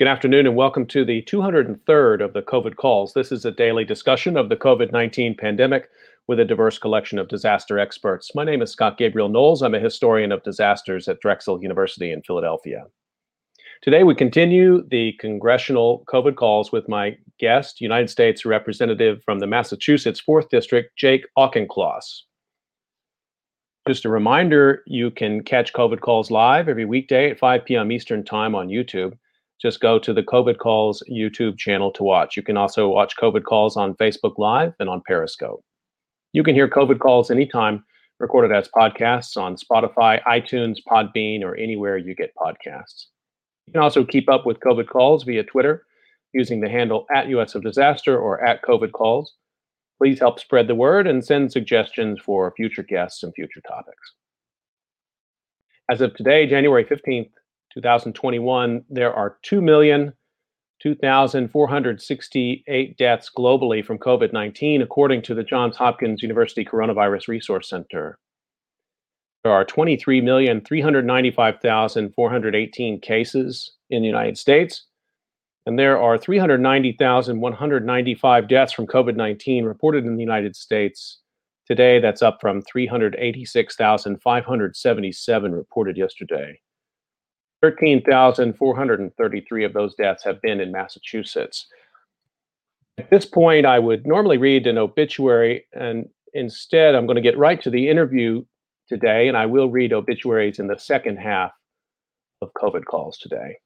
Good afternoon and welcome to the 203rd of the COVID calls. This is a daily discussion of the COVID 19 pandemic with a diverse collection of disaster experts. My name is Scott Gabriel Knowles. I'm a historian of disasters at Drexel University in Philadelphia. Today, we continue the congressional COVID calls with my guest, United States Representative from the Massachusetts 4th District, Jake Auchincloss. Just a reminder you can catch COVID calls live every weekday at 5 p.m. Eastern Time on YouTube just go to the COVID Calls YouTube channel to watch. You can also watch COVID Calls on Facebook Live and on Periscope. You can hear COVID Calls anytime, recorded as podcasts on Spotify, iTunes, Podbean, or anywhere you get podcasts. You can also keep up with COVID Calls via Twitter using the handle at US of Disaster or at COVID Calls. Please help spread the word and send suggestions for future guests and future topics. As of today, January 15th, 2021, there are 2,002,468 deaths globally from COVID 19, according to the Johns Hopkins University Coronavirus Resource Center. There are 23,395,418 cases in the United States, and there are 390,195 deaths from COVID 19 reported in the United States today. That's up from 386,577 reported yesterday. 13,433 of those deaths have been in Massachusetts. At this point, I would normally read an obituary, and instead, I'm going to get right to the interview today, and I will read obituaries in the second half of COVID calls today.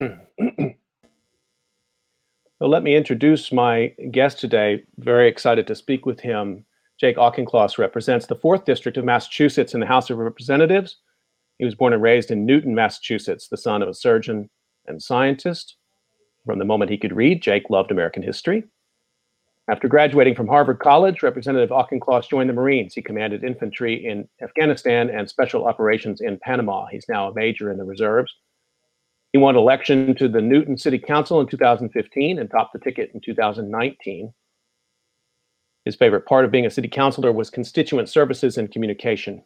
so let me introduce my guest today. Very excited to speak with him. Jake Auchincloss represents the 4th District of Massachusetts in the House of Representatives. He was born and raised in Newton, Massachusetts, the son of a surgeon and scientist. From the moment he could read, Jake loved American history. After graduating from Harvard College, Representative Auchincloss joined the Marines. He commanded infantry in Afghanistan and special operations in Panama. He's now a major in the reserves. He won election to the Newton City Council in 2015 and topped the ticket in 2019. His favorite part of being a city councilor was constituent services and communication.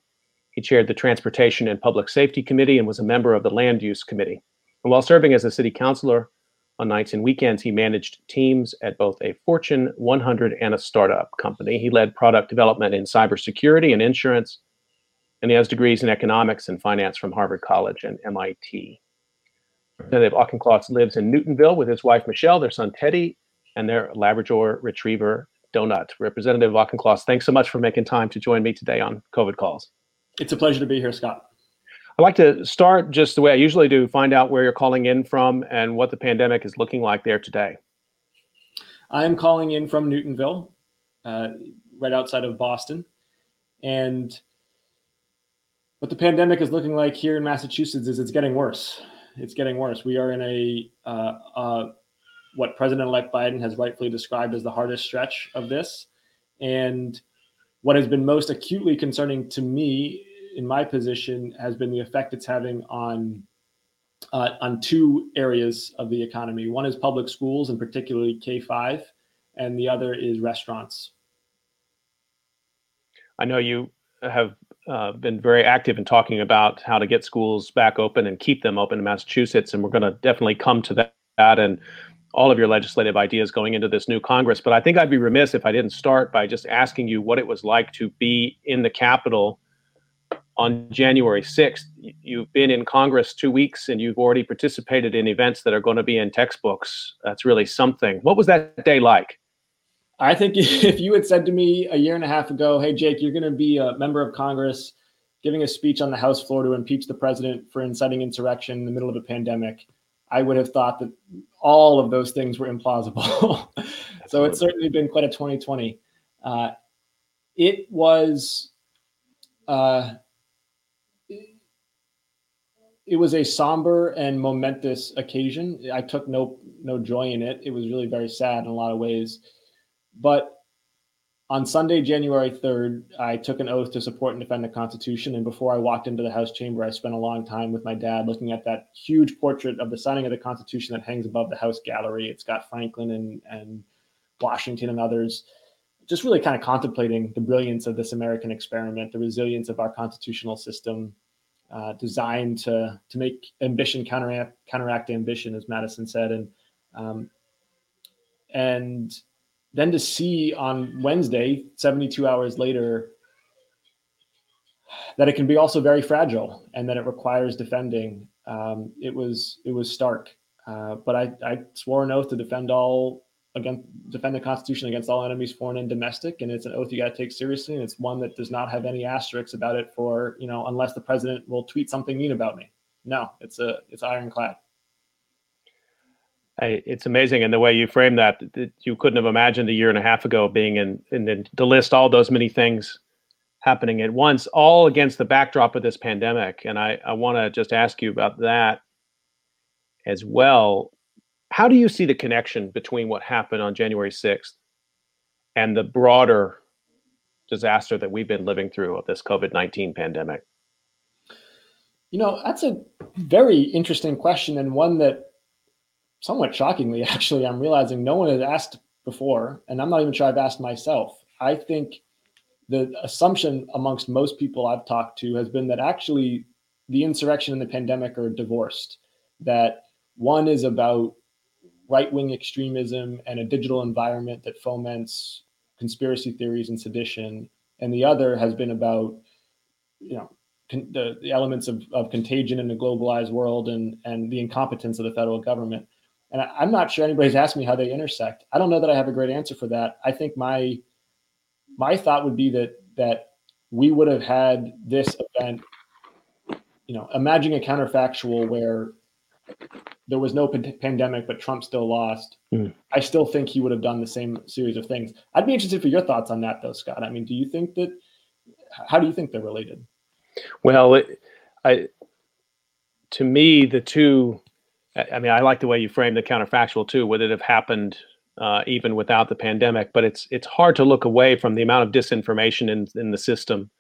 He chaired the Transportation and Public Safety Committee and was a member of the Land Use Committee. And while serving as a city councilor, on nights and weekends, he managed teams at both a Fortune 100 and a startup company. He led product development in cybersecurity and insurance, and he has degrees in economics and finance from Harvard College and MIT. Representative Auchincloss lives in Newtonville with his wife Michelle, their son Teddy, and their Labrador Retriever Donut. Representative Auchincloss, thanks so much for making time to join me today on COVID calls. It's a pleasure to be here, Scott. I'd like to start just the way I usually do, find out where you're calling in from and what the pandemic is looking like there today. I'm calling in from Newtonville, uh, right outside of Boston. And what the pandemic is looking like here in Massachusetts is it's getting worse. It's getting worse. We are in a uh, uh, what President-elect Biden has rightfully described as the hardest stretch of this. And what has been most acutely concerning to me in my position has been the effect it's having on uh, on two areas of the economy. One is public schools, and particularly K five, and the other is restaurants. I know you have uh, been very active in talking about how to get schools back open and keep them open in Massachusetts, and we're going to definitely come to that. And all of your legislative ideas going into this new Congress. But I think I'd be remiss if I didn't start by just asking you what it was like to be in the Capitol on January 6th. You've been in Congress two weeks and you've already participated in events that are going to be in textbooks. That's really something. What was that day like? I think if you had said to me a year and a half ago, hey, Jake, you're going to be a member of Congress giving a speech on the House floor to impeach the president for inciting insurrection in the middle of a pandemic, I would have thought that all of those things were implausible. so it's certainly been quite a 2020. Uh, it was uh, it was a somber and momentous occasion. I took no no joy in it. It was really very sad in a lot of ways. But on Sunday, January 3rd, I took an oath to support and defend the Constitution. And before I walked into the House chamber, I spent a long time with my dad looking at that huge portrait of the signing of the Constitution that hangs above the House gallery. It's got Franklin and, and Washington and others, just really kind of contemplating the brilliance of this American experiment, the resilience of our constitutional system, uh, designed to to make ambition counteract counteract ambition, as Madison said, and um, and then to see on Wednesday, 72 hours later, that it can be also very fragile and that it requires defending. Um, it was it was stark. Uh, but I, I swore an oath to defend all against defend the Constitution against all enemies, foreign and domestic, and it's an oath you got to take seriously, and it's one that does not have any asterisks about it for you know unless the president will tweet something mean about me. No, it's a it's ironclad. I, it's amazing, and the way you frame that, that, you couldn't have imagined a year and a half ago being in, then to list all those many things happening at once, all against the backdrop of this pandemic. And I, I want to just ask you about that as well. How do you see the connection between what happened on January 6th and the broader disaster that we've been living through of this COVID 19 pandemic? You know, that's a very interesting question and one that somewhat shockingly, actually, I'm realizing no one has asked before, and I'm not even sure I've asked myself. I think the assumption amongst most people I've talked to has been that actually the insurrection and the pandemic are divorced, that one is about right wing extremism and a digital environment that foments conspiracy theories and sedition, and the other has been about, you know, con- the, the elements of, of contagion in a globalized world and, and the incompetence of the federal government. And I, am not sure anybody's asked me how they intersect. I don't know that I have a great answer for that. I think my my thought would be that that we would have had this event. You know, imagine a counterfactual where there was no p- pandemic, but Trump still lost. Mm. I still think he would have done the same series of things. I'd be interested for your thoughts on that, though, Scott. I mean, do you think that? How do you think they're related? Well, it, I to me the two I mean, I like the way you frame the counterfactual too. Would it have happened uh, even without the pandemic? But it's it's hard to look away from the amount of disinformation in in the system,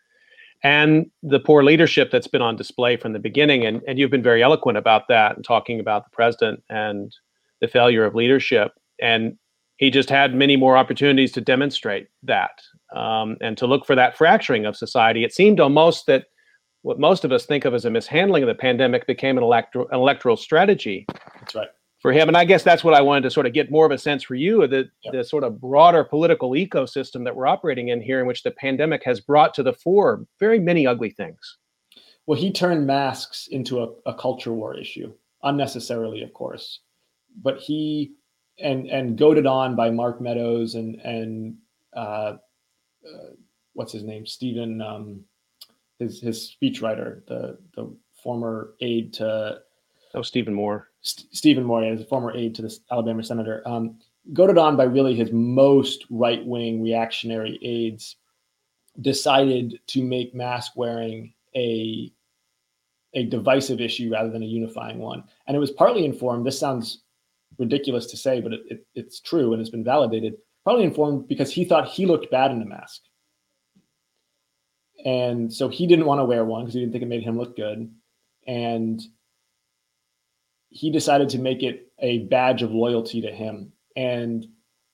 and the poor leadership that's been on display from the beginning. And and you've been very eloquent about that and talking about the president and the failure of leadership. And he just had many more opportunities to demonstrate that um, and to look for that fracturing of society. It seemed almost that what most of us think of as a mishandling of the pandemic became an, electoral an electoral strategy. That's right. For him. And I guess that's what I wanted to sort of get more of a sense for you of the, yep. the sort of broader political ecosystem that we're operating in here, in which the pandemic has brought to the fore very many ugly things. Well, he turned masks into a, a culture war issue, unnecessarily, of course. But he and and goaded on by Mark Meadows and and uh, uh, what's his name, Stephen um, his his speechwriter, the the former aide to oh Stephen Moore, St- Stephen Moore, yeah, is a former aide to the Alabama senator, um, goaded on by really his most right wing reactionary aides, decided to make mask wearing a a divisive issue rather than a unifying one, and it was partly informed. This sounds ridiculous to say, but it, it, it's true and it's been validated. Partly informed because he thought he looked bad in a mask and so he didn't want to wear one because he didn't think it made him look good. And he decided to make it a badge of loyalty to him. And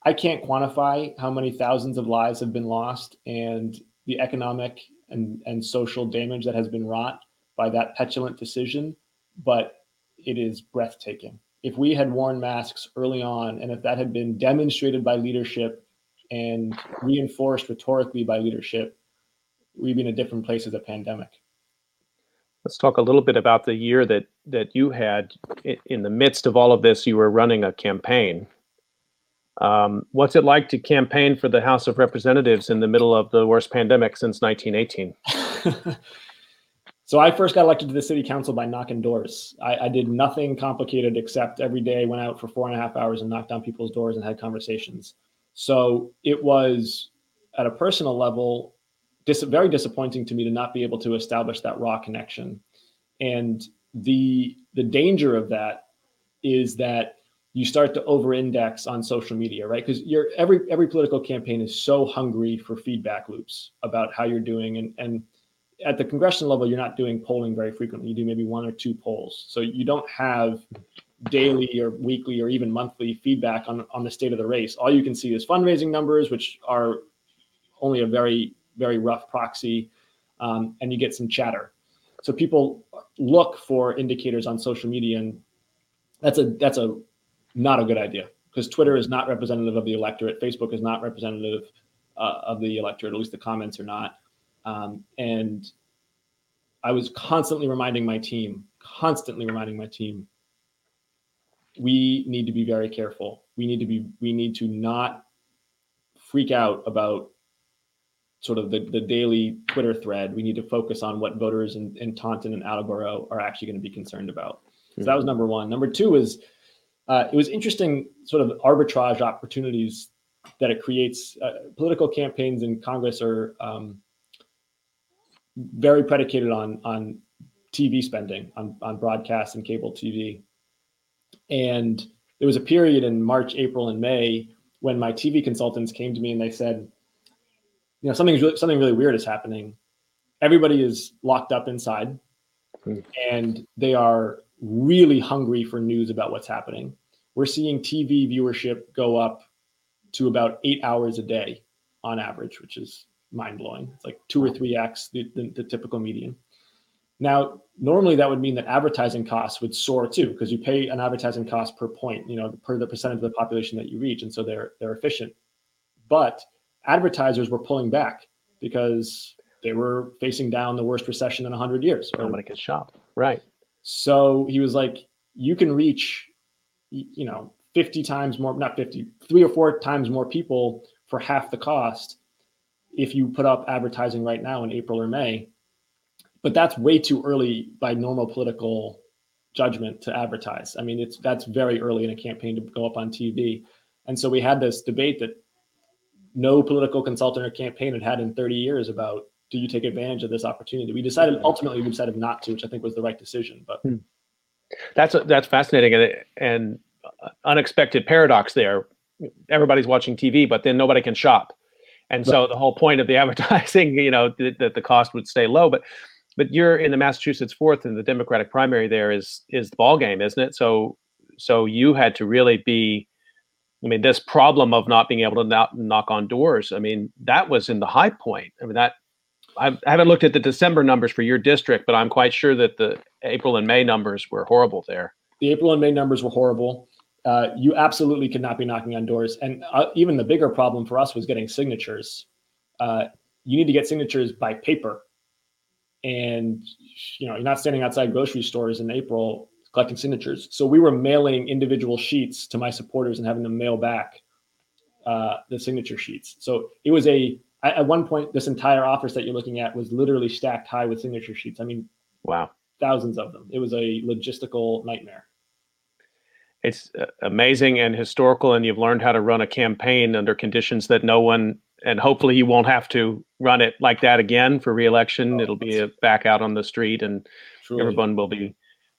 I can't quantify how many thousands of lives have been lost and the economic and, and social damage that has been wrought by that petulant decision, but it is breathtaking. If we had worn masks early on, and if that had been demonstrated by leadership and reinforced rhetorically by leadership, we'd be in a different place as a pandemic. Let's talk a little bit about the year that that you had in the midst of all of this. You were running a campaign. Um, what's it like to campaign for the House of Representatives in the middle of the worst pandemic since 1918? so I first got elected to the city council by knocking doors. I, I, did nothing complicated except every day went out for four and a half hours and knocked on people's doors and had conversations. So it was at a personal level dis- very disappointing to me to not be able to establish that raw connection. And the the danger of that is that you start to over-index on social media, right? Because you're every every political campaign is so hungry for feedback loops about how you're doing, and and at the congressional level, you're not doing polling very frequently. You do maybe one or two polls, so you don't have daily or weekly or even monthly feedback on on the state of the race. All you can see is fundraising numbers, which are only a very very rough proxy, um, and you get some chatter. so people look for indicators on social media, and that's a that's a not a good idea because Twitter is not representative of the electorate. Facebook is not representative uh, of the electorate. At least the comments are not. Um, and I was constantly reminding my team, constantly reminding my team, we need to be very careful. We need to be, we need to not freak out about sort of the, the daily Twitter thread. We need to focus on what voters in, in Taunton and Attleboro are actually going to be concerned about. So that was number one. Number two is uh, it was interesting sort of arbitrage opportunities that it creates. Uh, political campaigns in Congress are um, very predicated on on TV spending, on on broadcast and cable TV. And there was a period in March, April, and May when my TV consultants came to me and they said, you know, something's really, something really weird is happening. Everybody is locked up inside, Hmm. and they are really hungry for news about what's happening. We're seeing TV viewership go up to about eight hours a day on average, which is mind blowing. It's like two or three x the, the, the typical median. Now, normally that would mean that advertising costs would soar too, because you pay an advertising cost per point, you know, per the percentage of the population that you reach, and so they're they're efficient. But advertisers were pulling back because they were facing down the worst recession in 100 years. or Nobody can shop. Right. so he was like, you can reach, you know, 50 times more, not 50, three or four times more people for half the cost if you put up advertising right now in April or May. But that's way too early by normal political judgment to advertise. I mean, it's that's very early in a campaign to go up on TV. And so we had this debate that no political consultant or campaign had had in 30 years about do you take advantage of this opportunity? We decided ultimately we decided not to, which I think was the right decision. But That's that's fascinating and and uh, unexpected paradox there. Everybody's watching TV, but then nobody can shop, and so the whole point of the advertising, you know, that, that the cost would stay low. But but you're in the Massachusetts fourth, and the Democratic primary there is is the ball game, isn't it? So so you had to really be. I mean, this problem of not being able to knock, knock on doors. I mean, that was in the high point. I mean, that I haven't looked at the December numbers for your district, but I'm quite sure that the April and May numbers were horrible there. the April and May numbers were horrible. Uh, you absolutely could not be knocking on doors. And uh, even the bigger problem for us was getting signatures. Uh, you need to get signatures by paper. And, you know, you're not standing outside grocery stores in April collecting signatures. So we were mailing individual sheets to my supporters and having them mail back uh, the signature sheets. So it was a, at one point, this entire office that you're looking at was literally stacked high with signature sheets. I mean, Wow. thousands of them. It was a logistical nightmare. It's uh, amazing and historical, and you've learned how to run a campaign under conditions that no one, and hopefully you won't have to run it like that again for reelection. Oh, It'll be a back out on the street, and Truly. everyone will be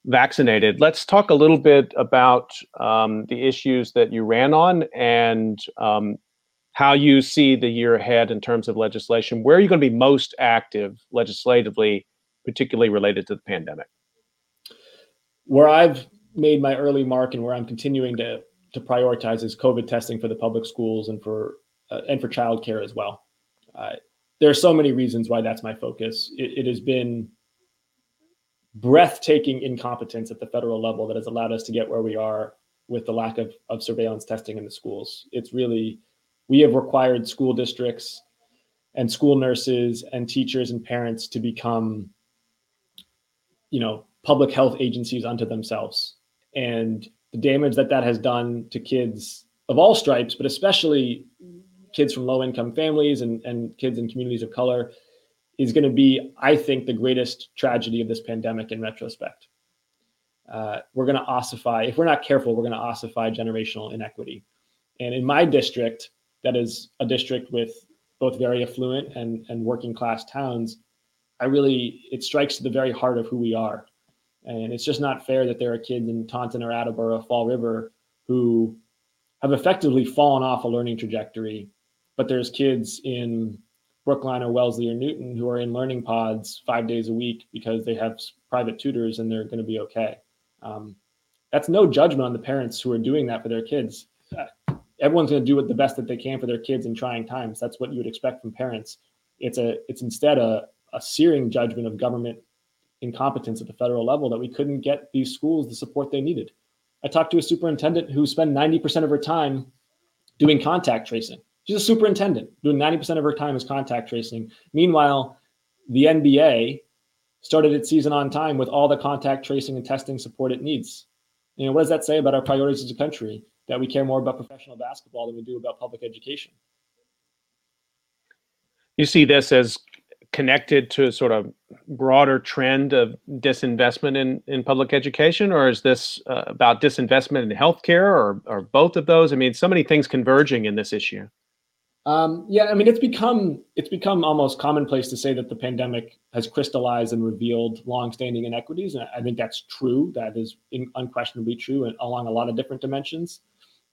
vaccinated. Let's talk a little bit about um, the issues that you ran on and um, how you see the year ahead in terms of legislation. Where are you going to be most active legislatively, particularly related to the pandemic? where I've made my early mark and where I'm continuing to to prioritize is COVID testing for the public schools and for uh, and for childcare as well. Uh, there are so many reasons why that's my focus. It, it has been breathtaking incompetence at the federal level that has allowed us to get where we are with the lack of, of surveillance testing in the schools. It's really we have required school districts and school nurses and teachers and parents to become you know public health agencies unto themselves and the damage that that has done to kids of all stripes but especially kids from low income families and, and kids in communities of color is going to be i think the greatest tragedy of this pandemic in retrospect uh, we're going to ossify if we're not careful we're going to ossify generational inequity and in my district that is a district with both very affluent and, and working class towns i really it strikes the very heart of who we are and it's just not fair that there are kids in Taunton or Attleboro, Fall River, who have effectively fallen off a learning trajectory. But there's kids in Brookline or Wellesley or Newton who are in learning pods five days a week because they have private tutors and they're going to be okay. Um, that's no judgment on the parents who are doing that for their kids. Everyone's going to do what the best that they can for their kids in trying times. That's what you would expect from parents. It's a it's instead a, a searing judgment of government incompetence at the federal level that we couldn't get these schools the support they needed. I talked to a superintendent who spent 90% of her time doing contact tracing. She's a superintendent doing 90% of her time is contact tracing. Meanwhile, the NBA started its season on time with all the contact tracing and testing support it needs. You know, what does that say about our priorities as a country? That we care more about professional basketball than we do about public education. You see this as connected to a sort of broader trend of disinvestment in, in public education, or is this uh, about disinvestment in healthcare, or, or both of those? I mean, so many things converging in this issue. Um, yeah, I mean, it's become it's become almost commonplace to say that the pandemic has crystallized and revealed longstanding inequities, and I think that's true. That is unquestionably true, and along a lot of different dimensions.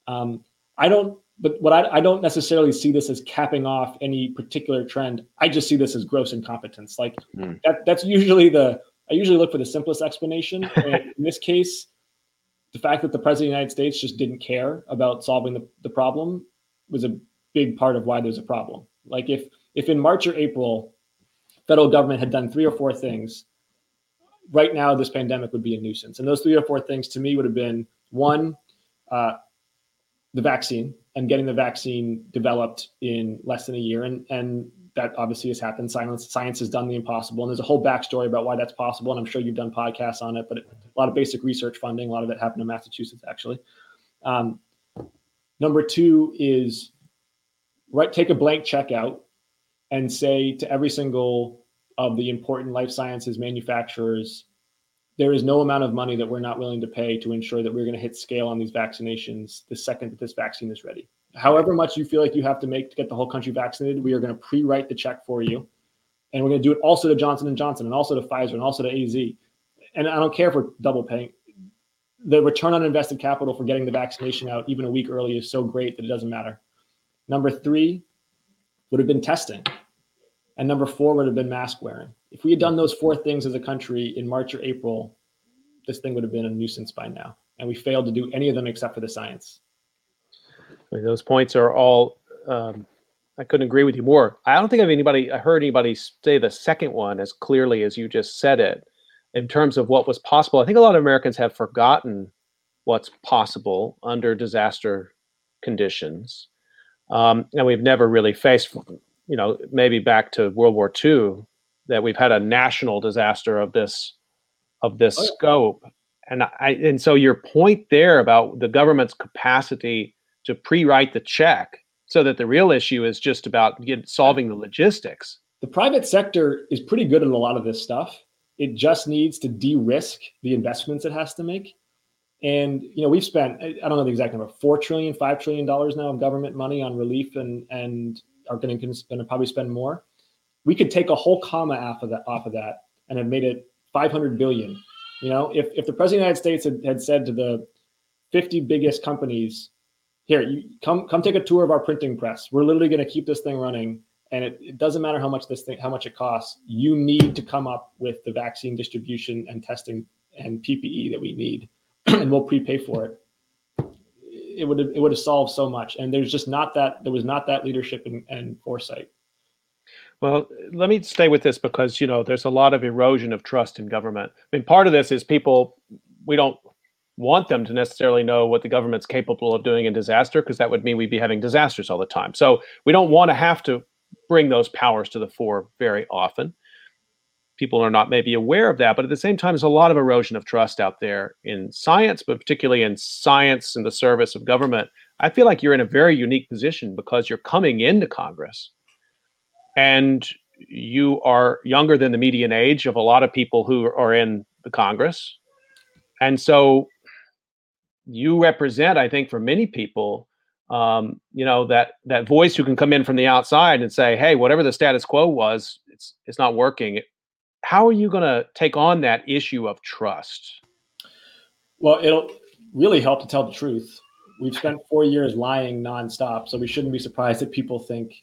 Um, I don't, but what I, I don't necessarily see this as capping off any particular trend. I just see this as gross incompetence. Like mm. that, that's usually the I usually look for the simplest explanation. in this case, the fact that the president of the United States just didn't care about solving the, the problem was a big part of why there's a problem. Like if if in March or April, federal government had done three or four things, right now this pandemic would be a nuisance. And those three or four things to me would have been one, uh, the vaccine and getting the vaccine developed in less than a year. And and that obviously has happened. Science science has done the impossible, and there's a whole backstory about why that's possible. And I'm sure you've done podcasts on it, but it, a lot of basic research funding, a lot of it happened in Massachusetts actually. Um, number two is right take a blank check out and say to every single of the important life sciences manufacturers there is no amount of money that we're not willing to pay to ensure that we're going to hit scale on these vaccinations the second that this vaccine is ready. However much you feel like you have to make to get the whole country vaccinated we are going to pre-write the check for you. And we're going to do it also to johnson johnson and also to pfizer and also to az and i don't care if we're double paying. The return on invested capital for getting the vaccination out even a week early is so great that it doesn't matter Number three would have been testing. And number four would have been mask wearing. If we had done those four things as a country in March or April, this thing would have been a nuisance by now. And we failed to do any of them except for the science. Those points are all, um, I couldn't agree with you more. I don't think I've anybody, I heard anybody say the second one as clearly as you just said it in terms of what was possible. I think a lot of Americans have forgotten what's possible under disaster conditions um, and we've never really faced, you know, maybe back to World War II, that we've had a national disaster of this of this oh, scope. And I and so your point there about the government's capacity to pre-write the check so that the real issue is just about get, solving the logistics. The private sector is pretty good at a lot of this stuff. It just needs to de-risk the investments it has to make. And you know, we've spent I don't know the exact number, four trillion, five trillion dollars now of government money on relief, and and are going to probably spend more. We could take a whole comma off of that off of that and have made it 500 billion. You know, if if the president of the United States had, had said to the 50 biggest companies, here, you come come take a tour of our printing press. We're literally going to keep this thing running, and it, it doesn't matter how much this thing how much it costs. You need to come up with the vaccine distribution and testing and PPE that we need and we'll prepay for it. It would have it would have solved so much. And there's just not that there was not that leadership and, and foresight. Well let me stay with this because you know there's a lot of erosion of trust in government. I mean part of this is people we don't want them to necessarily know what the government's capable of doing in disaster because that would mean we'd be having disasters all the time. So we don't want to have to bring those powers to the fore very often people are not maybe aware of that. But at the same time, there's a lot of erosion of trust out there in science, but particularly in science and the service of government. I feel like you're in a very unique position because you're coming into Congress and you are younger than the median age of a lot of people who are in the Congress. And so you represent, I think, for many people, um, you know, that that voice who can come in from the outside and say, hey, whatever the status quo was, it's it's not working how are you going to take on that issue of trust? Well, it'll really help to tell the truth. We've spent four years lying nonstop, so we shouldn't be surprised that people think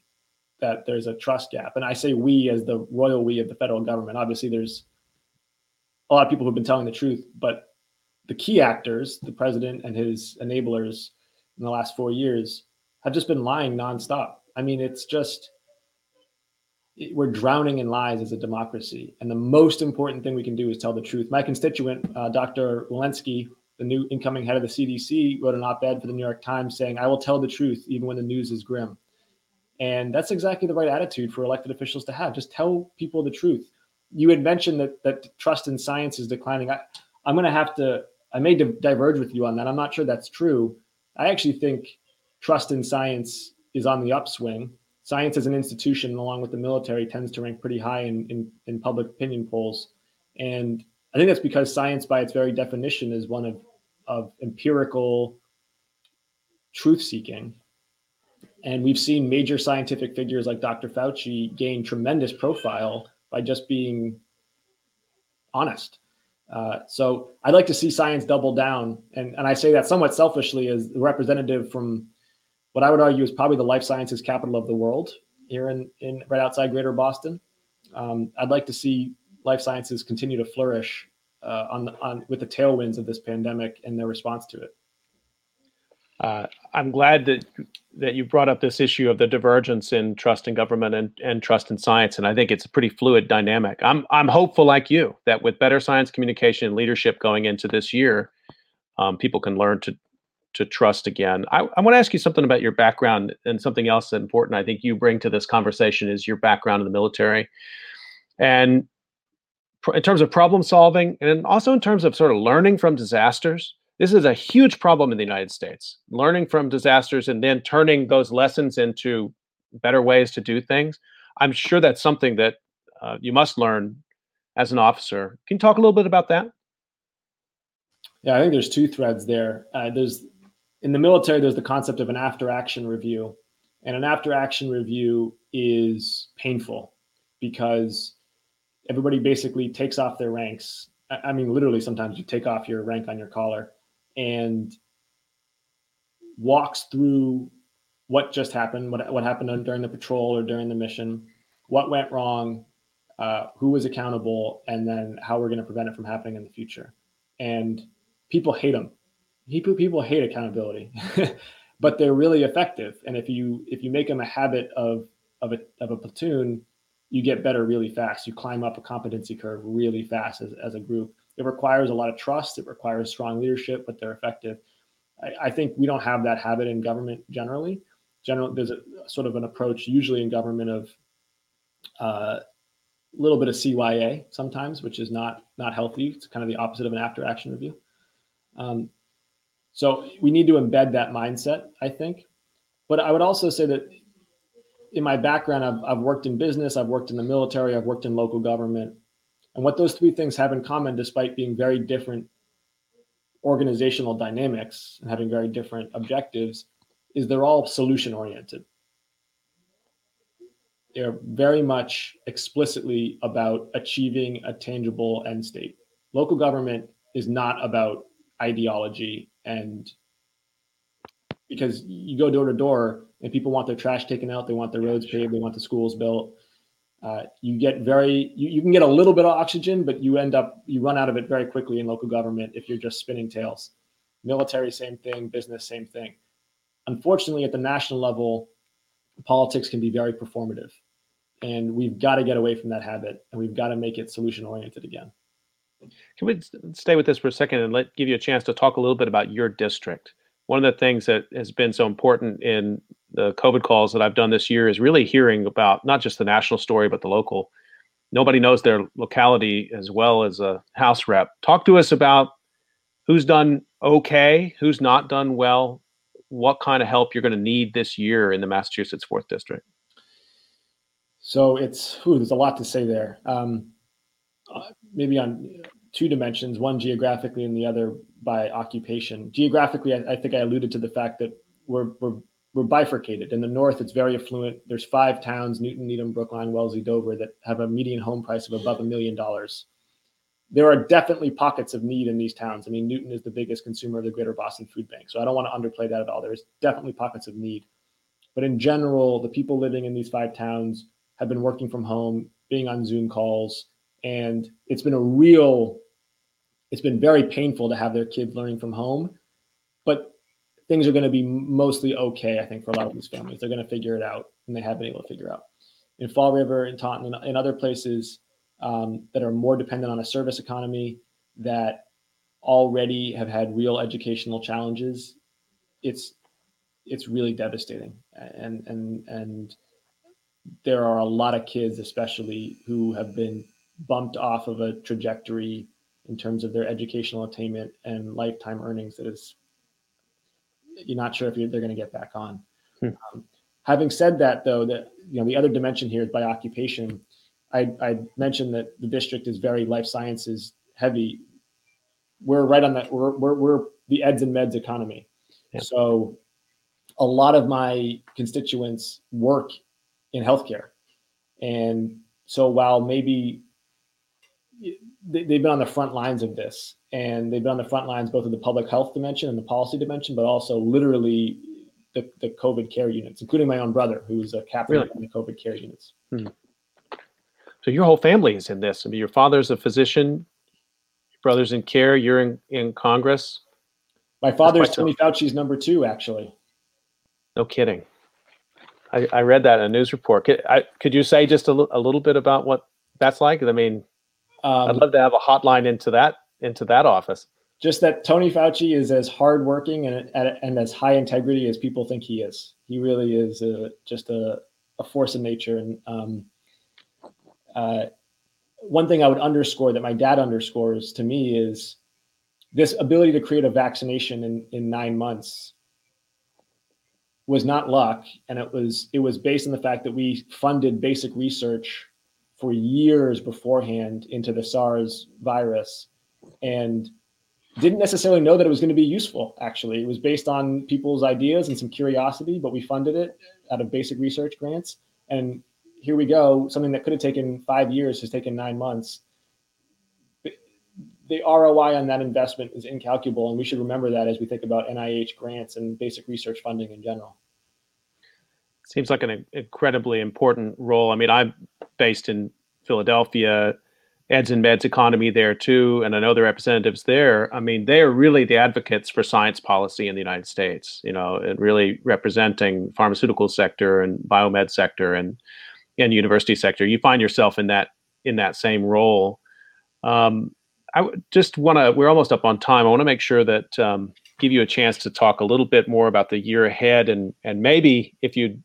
that there's a trust gap. And I say we as the royal we of the federal government. Obviously, there's a lot of people who've been telling the truth, but the key actors, the president and his enablers in the last four years, have just been lying nonstop. I mean, it's just we're drowning in lies as a democracy. And the most important thing we can do is tell the truth. My constituent, uh, Dr. Walensky, the new incoming head of the CDC, wrote an op ed for the New York Times saying, I will tell the truth even when the news is grim. And that's exactly the right attitude for elected officials to have. Just tell people the truth. You had mentioned that, that trust in science is declining. I, I'm going to have to, I may diverge with you on that. I'm not sure that's true. I actually think trust in science is on the upswing science as an institution, along with the military, tends to rank pretty high in, in, in public opinion polls. And I think that's because science, by its very definition, is one of, of empirical truth seeking. And we've seen major scientific figures like Dr. Fauci gain tremendous profile by just being honest. Uh, so I'd like to see science double down. And, and I say that somewhat selfishly as the representative from what I would argue is probably the life sciences capital of the world here in, in right outside Greater Boston. Um, I'd like to see life sciences continue to flourish uh, on on with the tailwinds of this pandemic and their response to it. Uh, I'm glad that that you brought up this issue of the divergence in trust in government and, and trust in science, and I think it's a pretty fluid dynamic. I'm I'm hopeful, like you, that with better science communication and leadership going into this year, um, people can learn to to trust again. I, I want to ask you something about your background and something else important I think you bring to this conversation is your background in the military. And in terms of problem solving and also in terms of sort of learning from disasters, this is a huge problem in the United States. Learning from disasters and then turning those lessons into better ways to do things. I'm sure that's something that uh, you must learn as an officer. Can you talk a little bit about that? Yeah, I think there's two threads there. Uh, there's in the military, there's the concept of an after action review. And an after action review is painful because everybody basically takes off their ranks. I mean, literally, sometimes you take off your rank on your collar and walks through what just happened, what, what happened during the patrol or during the mission, what went wrong, uh, who was accountable, and then how we're going to prevent it from happening in the future. And people hate them people people hate accountability, but they're really effective. And if you if you make them a habit of of a of a platoon, you get better really fast. You climb up a competency curve really fast as, as a group. It requires a lot of trust. It requires strong leadership, but they're effective. I, I think we don't have that habit in government generally. General, there's a sort of an approach usually in government of a uh, little bit of CYA sometimes, which is not not healthy. It's kind of the opposite of an after action review. Um, so we need to embed that mindset, I think. But I would also say that in my background, I've, I've worked in business, I've worked in the military, I've worked in local government. And what those three things have in common, despite being very different organizational dynamics and having very different objectives, is they're all solution oriented. They're very much explicitly about achieving a tangible end state. Local government is not about ideology and because you go door to door and people want their trash taken out, they want their roads paved, they want the schools built. Uh, you get very you, you can get a little bit of oxygen, but you end up you run out of it very quickly in local government if you're just spinning tales. Military, same thing. Business, same thing. Unfortunately, at the national level, politics can be very performative, and we've got to get away from that habit, and we've got to make it solution oriented again. Can we stay with this for a second and let give you a chance to talk a little bit about your district? One of the things that has been so important in the COVID calls that I've done this year is really hearing about not just the national story but the local. Nobody knows their locality as well as a house rep. Talk to us about who's done okay, who's not done well, what kind of help you're going to need this year in the Massachusetts Fourth District. So it's ooh, there's a lot to say there. Um, uh, maybe on two dimensions, one geographically and the other by occupation. Geographically, I, I, think I alluded to the fact that we're, we're, we're bifurcated. In the north, it's very affluent. There's five towns, Newton, Needham, Brookline, Wellesley, Dover, that have a median home price of above a million dollars. There are definitely pockets of need in these towns. I mean, Newton is the biggest consumer of the Greater Boston Food Bank. So I don't want to underplay that at all. There's definitely pockets of need. But in general, the people living in these five towns have been working from home, being on Zoom calls, and it's been a real it's been very painful to have their kids learning from home but things are going to be mostly okay i think for a lot of these families they're going to figure it out and they have been able to figure out in Fall River, in Taunton, and in other places um, that are more dependent on a service economy that already have had real educational challenges, it's it's really devastating. And and and there are a lot of kids, especially who have been bumped off of a trajectory in terms of their educational attainment and lifetime earnings that is you're not sure if they're going to get back on. Hmm. Um, having said that, though, that you know the other dimension here is by occupation. I, I mentioned that the district is very life sciences heavy. We're right on that. We're we're, we're the eds and meds economy. Yeah. So a lot of my constituents work in healthcare, and so while maybe they, have been on the front lines of this, and they've been on the front lines both of the public health dimension and the policy dimension, but also literally the, the COVID care units, including my own brother, who's a captain really? in the COVID care units. Hmm. So your whole family is in this. I mean, your father's a physician, your brother's in care, you're in, in Congress. My father's Tony Fauci's number two, actually. No kidding. I, I read that in a news report. Could, I, could you say just a, l- a little bit about what that's like? I mean, um, I'd love to have a hotline into that into that office. Just that Tony Fauci is as hardworking and and as high integrity as people think he is. He really is a, just a, a force of nature. And um, uh, one thing I would underscore that my dad underscores to me is this ability to create a vaccination in, in nine months was not luck and it was it was based on the fact that we funded basic research for years beforehand into the SARS virus and didn't necessarily know that it was going to be useful actually. It was based on people's ideas and some curiosity but we funded it out of basic research grants. And here we go something that could have taken five years has taken nine months. The roi on that investment is incalculable and we should remember that as we think about nih grants and basic research funding in general seems like an incredibly important role. I mean, I'm based in Philadelphia, eds and meds economy there too, and I know the representatives there. I mean, they are really the advocates for science policy in the United States. You know, and really representing pharmaceutical sector and biomed sector and and university sector. You find yourself in that in that same role. Um, I just want to. We're almost up on time. I want to make sure that um, give you a chance to talk a little bit more about the year ahead, and and maybe if you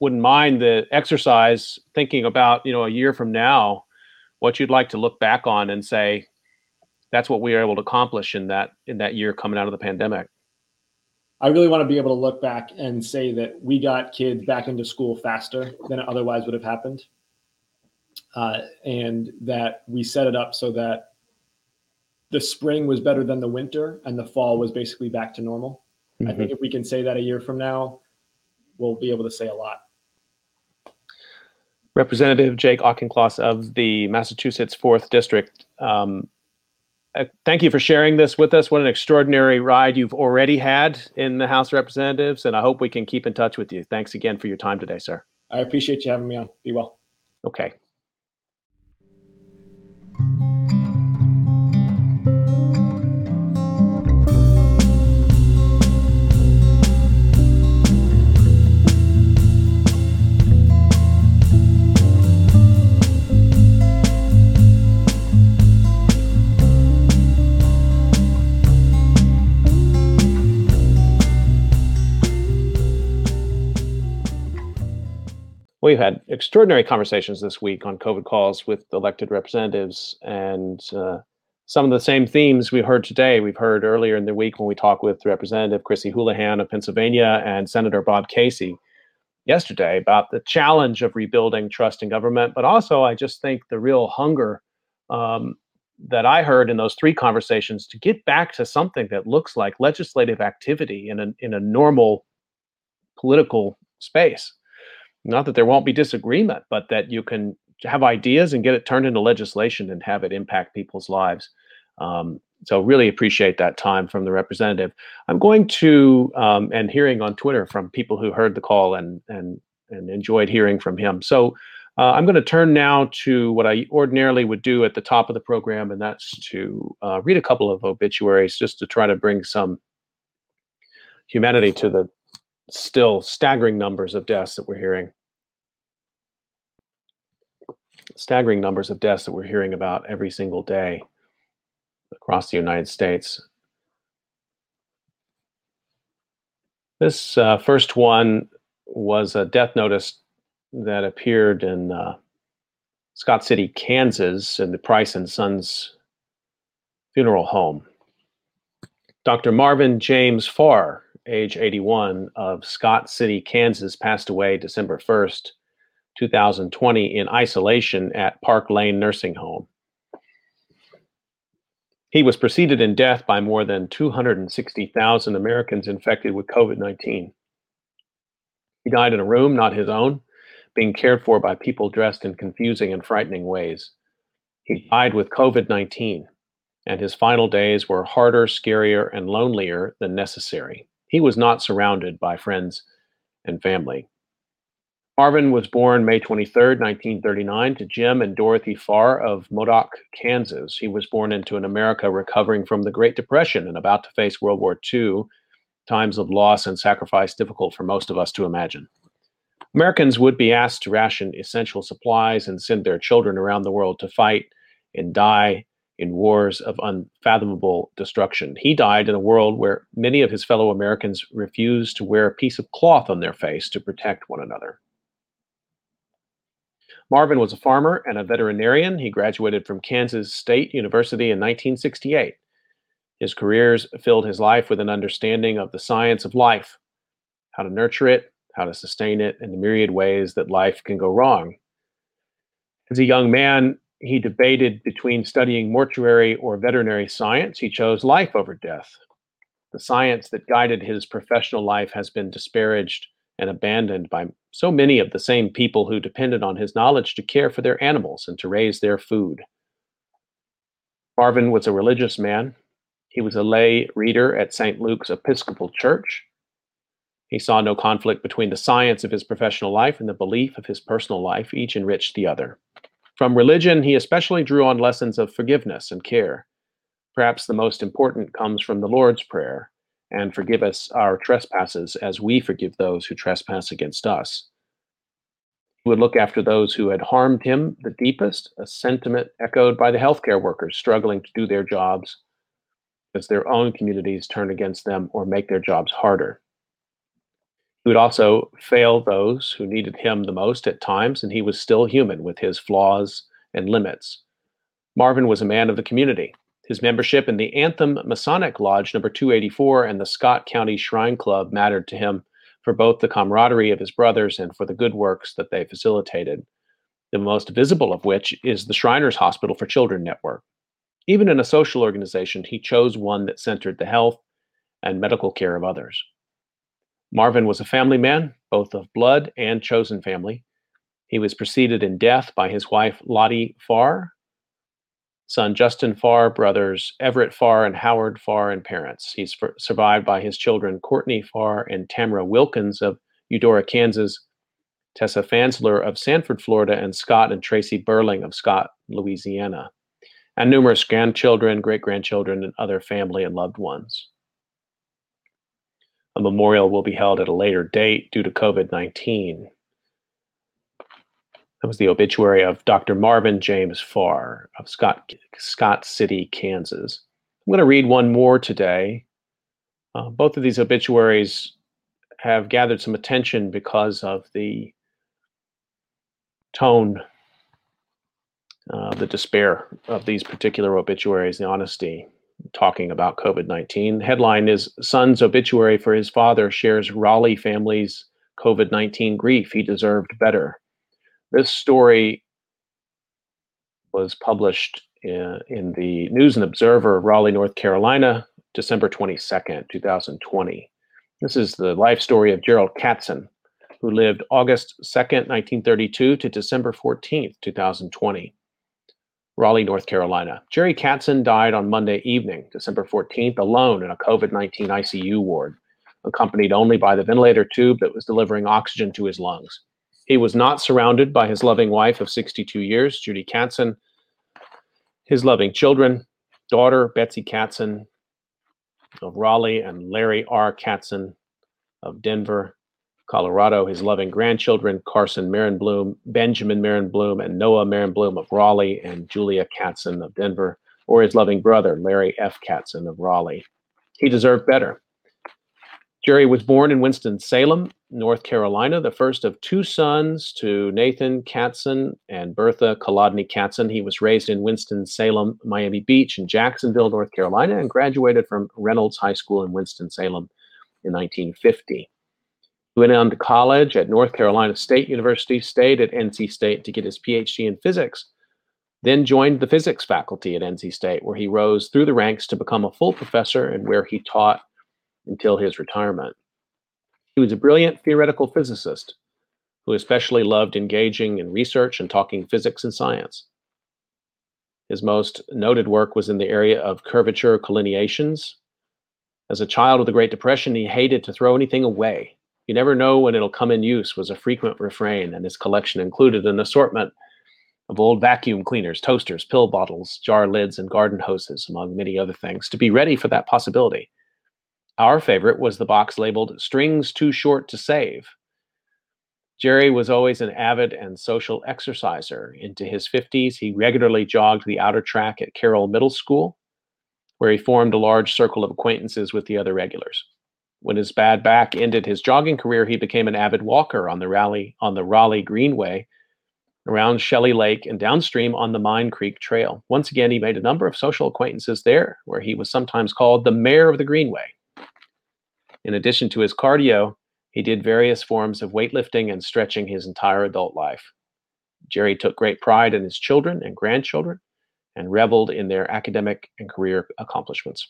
wouldn't mind the exercise thinking about you know a year from now what you'd like to look back on and say that's what we were able to accomplish in that in that year coming out of the pandemic. I really want to be able to look back and say that we got kids back into school faster than it otherwise would have happened. Uh, and that we set it up so that the spring was better than the winter and the fall was basically back to normal. Mm-hmm. i think if we can say that a year from now we'll be able to say a lot Representative Jake Auchincloss of the Massachusetts 4th District. Um, uh, thank you for sharing this with us. What an extraordinary ride you've already had in the House of Representatives, and I hope we can keep in touch with you. Thanks again for your time today, sir. I appreciate you having me on. Be well. Okay. We've had extraordinary conversations this week on COVID calls with elected representatives, and uh, some of the same themes we heard today. We've heard earlier in the week when we talked with Representative Chrissy Houlihan of Pennsylvania and Senator Bob Casey yesterday about the challenge of rebuilding trust in government, but also I just think the real hunger um, that I heard in those three conversations to get back to something that looks like legislative activity in a in a normal political space not that there won't be disagreement, but that you can have ideas and get it turned into legislation and have it impact people's lives. Um, so really appreciate that time from the representative. I'm going to um, and hearing on Twitter from people who heard the call and and and enjoyed hearing from him. So uh, I'm going to turn now to what I ordinarily would do at the top of the program, and that's to uh, read a couple of obituaries just to try to bring some humanity to the still staggering numbers of deaths that we're hearing. staggering numbers of deaths that we're hearing about every single day across the United States. This uh, first one was a death notice that appeared in uh, Scott City, Kansas, in the Price and Sons funeral home. Dr. Marvin James Farr, age 81, of Scott City, Kansas, passed away December 1st, 2020, in isolation at Park Lane Nursing Home. He was preceded in death by more than 260,000 Americans infected with COVID 19. He died in a room not his own, being cared for by people dressed in confusing and frightening ways. He died with COVID 19, and his final days were harder, scarier, and lonelier than necessary. He was not surrounded by friends and family. Marvin was born May 23, 1939, to Jim and Dorothy Farr of Modoc, Kansas. He was born into an America recovering from the Great Depression and about to face World War II, times of loss and sacrifice difficult for most of us to imagine. Americans would be asked to ration essential supplies and send their children around the world to fight and die in wars of unfathomable destruction. He died in a world where many of his fellow Americans refused to wear a piece of cloth on their face to protect one another. Marvin was a farmer and a veterinarian. He graduated from Kansas State University in 1968. His careers filled his life with an understanding of the science of life, how to nurture it, how to sustain it in the myriad ways that life can go wrong. As a young man, he debated between studying mortuary or veterinary science. He chose life over death. The science that guided his professional life has been disparaged and abandoned by so many of the same people who depended on his knowledge to care for their animals and to raise their food. Marvin was a religious man. He was a lay reader at St. Luke's Episcopal Church. He saw no conflict between the science of his professional life and the belief of his personal life. Each enriched the other. From religion, he especially drew on lessons of forgiveness and care. Perhaps the most important comes from the Lord's Prayer and forgive us our trespasses as we forgive those who trespass against us. He would look after those who had harmed him the deepest, a sentiment echoed by the healthcare workers struggling to do their jobs as their own communities turn against them or make their jobs harder. He would also fail those who needed him the most at times, and he was still human with his flaws and limits. Marvin was a man of the community. His membership in the Anthem Masonic Lodge number 284 and the Scott County Shrine Club mattered to him for both the camaraderie of his brothers and for the good works that they facilitated, the most visible of which is the Shriners Hospital for Children Network. Even in a social organization, he chose one that centered the health and medical care of others. Marvin was a family man, both of blood and chosen family. He was preceded in death by his wife, Lottie Farr, son Justin Farr, brothers Everett Farr and Howard Farr, and parents. He's survived by his children, Courtney Farr and Tamara Wilkins of Eudora, Kansas, Tessa Fansler of Sanford, Florida, and Scott and Tracy Burling of Scott, Louisiana, and numerous grandchildren, great grandchildren, and other family and loved ones. A memorial will be held at a later date due to COVID 19. That was the obituary of Dr. Marvin James Farr of Scott, Scott City, Kansas. I'm going to read one more today. Uh, both of these obituaries have gathered some attention because of the tone, uh, the despair of these particular obituaries, the honesty talking about COVID 19. Headline is Son's obituary for his father shares Raleigh family's COVID 19 grief. He deserved better. This story was published in, in the News and Observer, Raleigh, North Carolina, December 22nd, 2020. This is the life story of Gerald Katzen, who lived August 2nd, 1932 to December 14th, 2020. Raleigh, North Carolina. Jerry Katzen died on Monday evening, December 14th, alone in a COVID 19 ICU ward, accompanied only by the ventilator tube that was delivering oxygen to his lungs. He was not surrounded by his loving wife of 62 years, Judy Katzen, his loving children, daughter Betsy Katzen of Raleigh, and Larry R. Katzen of Denver, Colorado, his loving grandchildren, Carson Marenblum, Benjamin Marenblum, and Noah Marenblum of Raleigh, and Julia Katzen of Denver, or his loving brother, Larry F. Katzen of Raleigh. He deserved better. Jerry was born in Winston-Salem, North Carolina, the first of two sons to Nathan Katzen and Bertha Kolodny Katzen. He was raised in Winston-Salem, Miami Beach, and Jacksonville, North Carolina, and graduated from Reynolds High School in Winston-Salem in 1950. Went on to college at North Carolina State University, stayed at NC State to get his PhD in physics, then joined the physics faculty at NC State, where he rose through the ranks to become a full professor and where he taught until his retirement. He was a brilliant theoretical physicist who especially loved engaging in research and talking physics and science. His most noted work was in the area of curvature collineations. As a child of the Great Depression, he hated to throw anything away. You never know when it'll come in use was a frequent refrain, and his collection included an assortment of old vacuum cleaners, toasters, pill bottles, jar lids, and garden hoses, among many other things, to be ready for that possibility. Our favorite was the box labeled Strings Too Short to Save. Jerry was always an avid and social exerciser. Into his 50s, he regularly jogged the outer track at Carroll Middle School, where he formed a large circle of acquaintances with the other regulars. When his bad back ended his jogging career, he became an avid walker on the rally on the Raleigh Greenway around Shelley Lake and downstream on the Mine Creek Trail. Once again, he made a number of social acquaintances there, where he was sometimes called the mayor of the Greenway. In addition to his cardio, he did various forms of weightlifting and stretching his entire adult life. Jerry took great pride in his children and grandchildren and reveled in their academic and career accomplishments.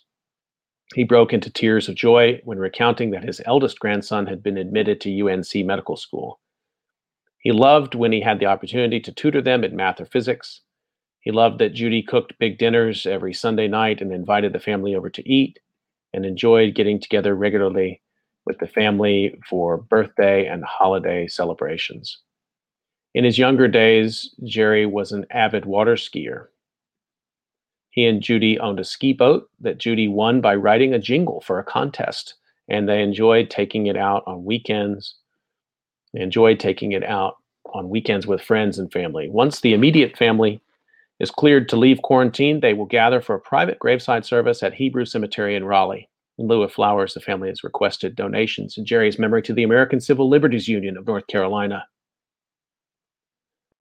He broke into tears of joy when recounting that his eldest grandson had been admitted to UNC Medical School. He loved when he had the opportunity to tutor them in math or physics. He loved that Judy cooked big dinners every Sunday night and invited the family over to eat and enjoyed getting together regularly with the family for birthday and holiday celebrations. In his younger days, Jerry was an avid water skier. He and Judy owned a ski boat that Judy won by writing a jingle for a contest, and they enjoyed taking it out on weekends. They enjoyed taking it out on weekends with friends and family. Once the immediate family is cleared to leave quarantine, they will gather for a private graveside service at Hebrew Cemetery in Raleigh. In lieu of flowers, the family has requested donations in Jerry's memory to the American Civil Liberties Union of North Carolina.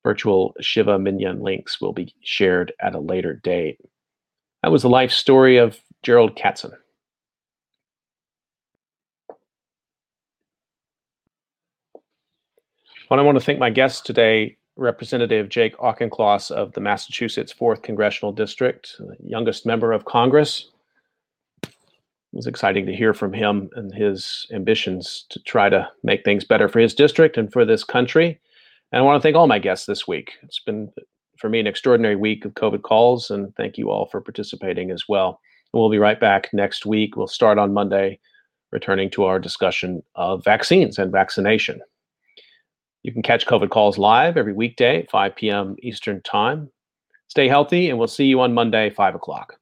Virtual Shiva Minyan links will be shared at a later date. That was the life story of Gerald Katzen. Well, I want to thank my guest today, Representative Jake Auchincloss of the Massachusetts 4th Congressional District, youngest member of Congress. It was exciting to hear from him and his ambitions to try to make things better for his district and for this country. And I want to thank all my guests this week. It's been, for me, an extraordinary week of COVID calls, and thank you all for participating as well. And we'll be right back next week. We'll start on Monday, returning to our discussion of vaccines and vaccination. You can catch COVID calls live every weekday, 5 p.m. Eastern Time. Stay healthy, and we'll see you on Monday, 5 o'clock.